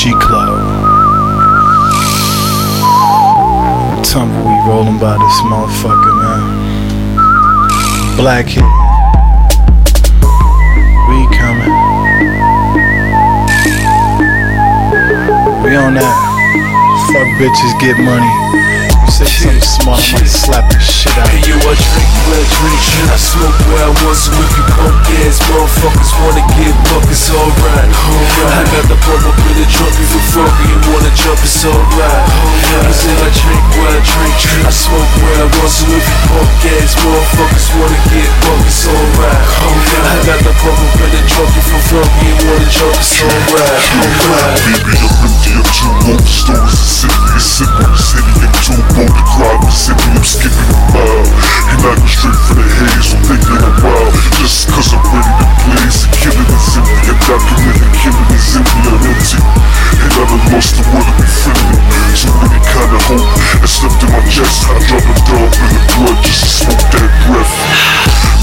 G Club. Tumbleweed rolling by this motherfucker, man. Black hit. We coming. We on that. Fuck bitches, get money. You say something smart, I'm gonna slap the shit out of Hey, you. a drink I drink. I smoke so if you punk ass motherfuckers wanna get buck, it's alright. Alright. I got the pump up in the trunk, if you funky, you wanna jump, it's alright. I say I drink where I drink. I smoke where I want, so if you punk ass motherfuckers wanna get buck, it's alright. I got the pump up in the trunk, if you funky, you wanna jump, it's alright. Alright. Smoke that breath.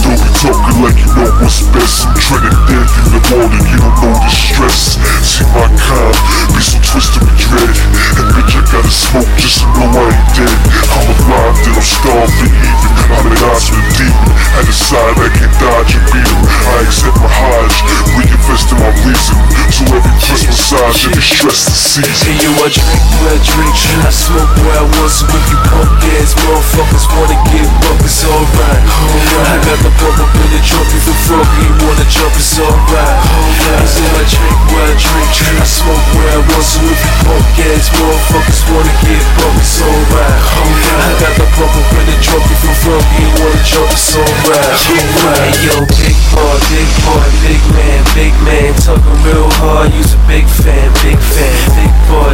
Don't be talking like you know what's best. I'm treading death in the morning, you don't know the stress. See my kind, be so twisted with dread. And bitch, I gotta smoke just to know I ain't dead. I'm alive, then I'm starving even. I'm an odds with a demon. I decide I can dodge and beat him. I accept my Hajj, reinvest in my reason. So every press massage, every stress the season. Hey yo, I drink where I drink, I smoke where I want, so if you punk ass motherfuckers jump, it's alright. I say I drink where I drink, I smoke where I want, so if you punk ass motherfuckers wanna get buck, it's alright. I got the pump up in the trunk, if you funky, you wanna jump, it's alright. Hey yo, big boy, big boy, big man, big man, talking real hard, you's a big fan, big fan, big boy,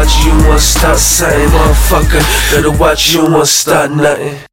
Watch you want start something, motherfucker. Better watch you want start nothing.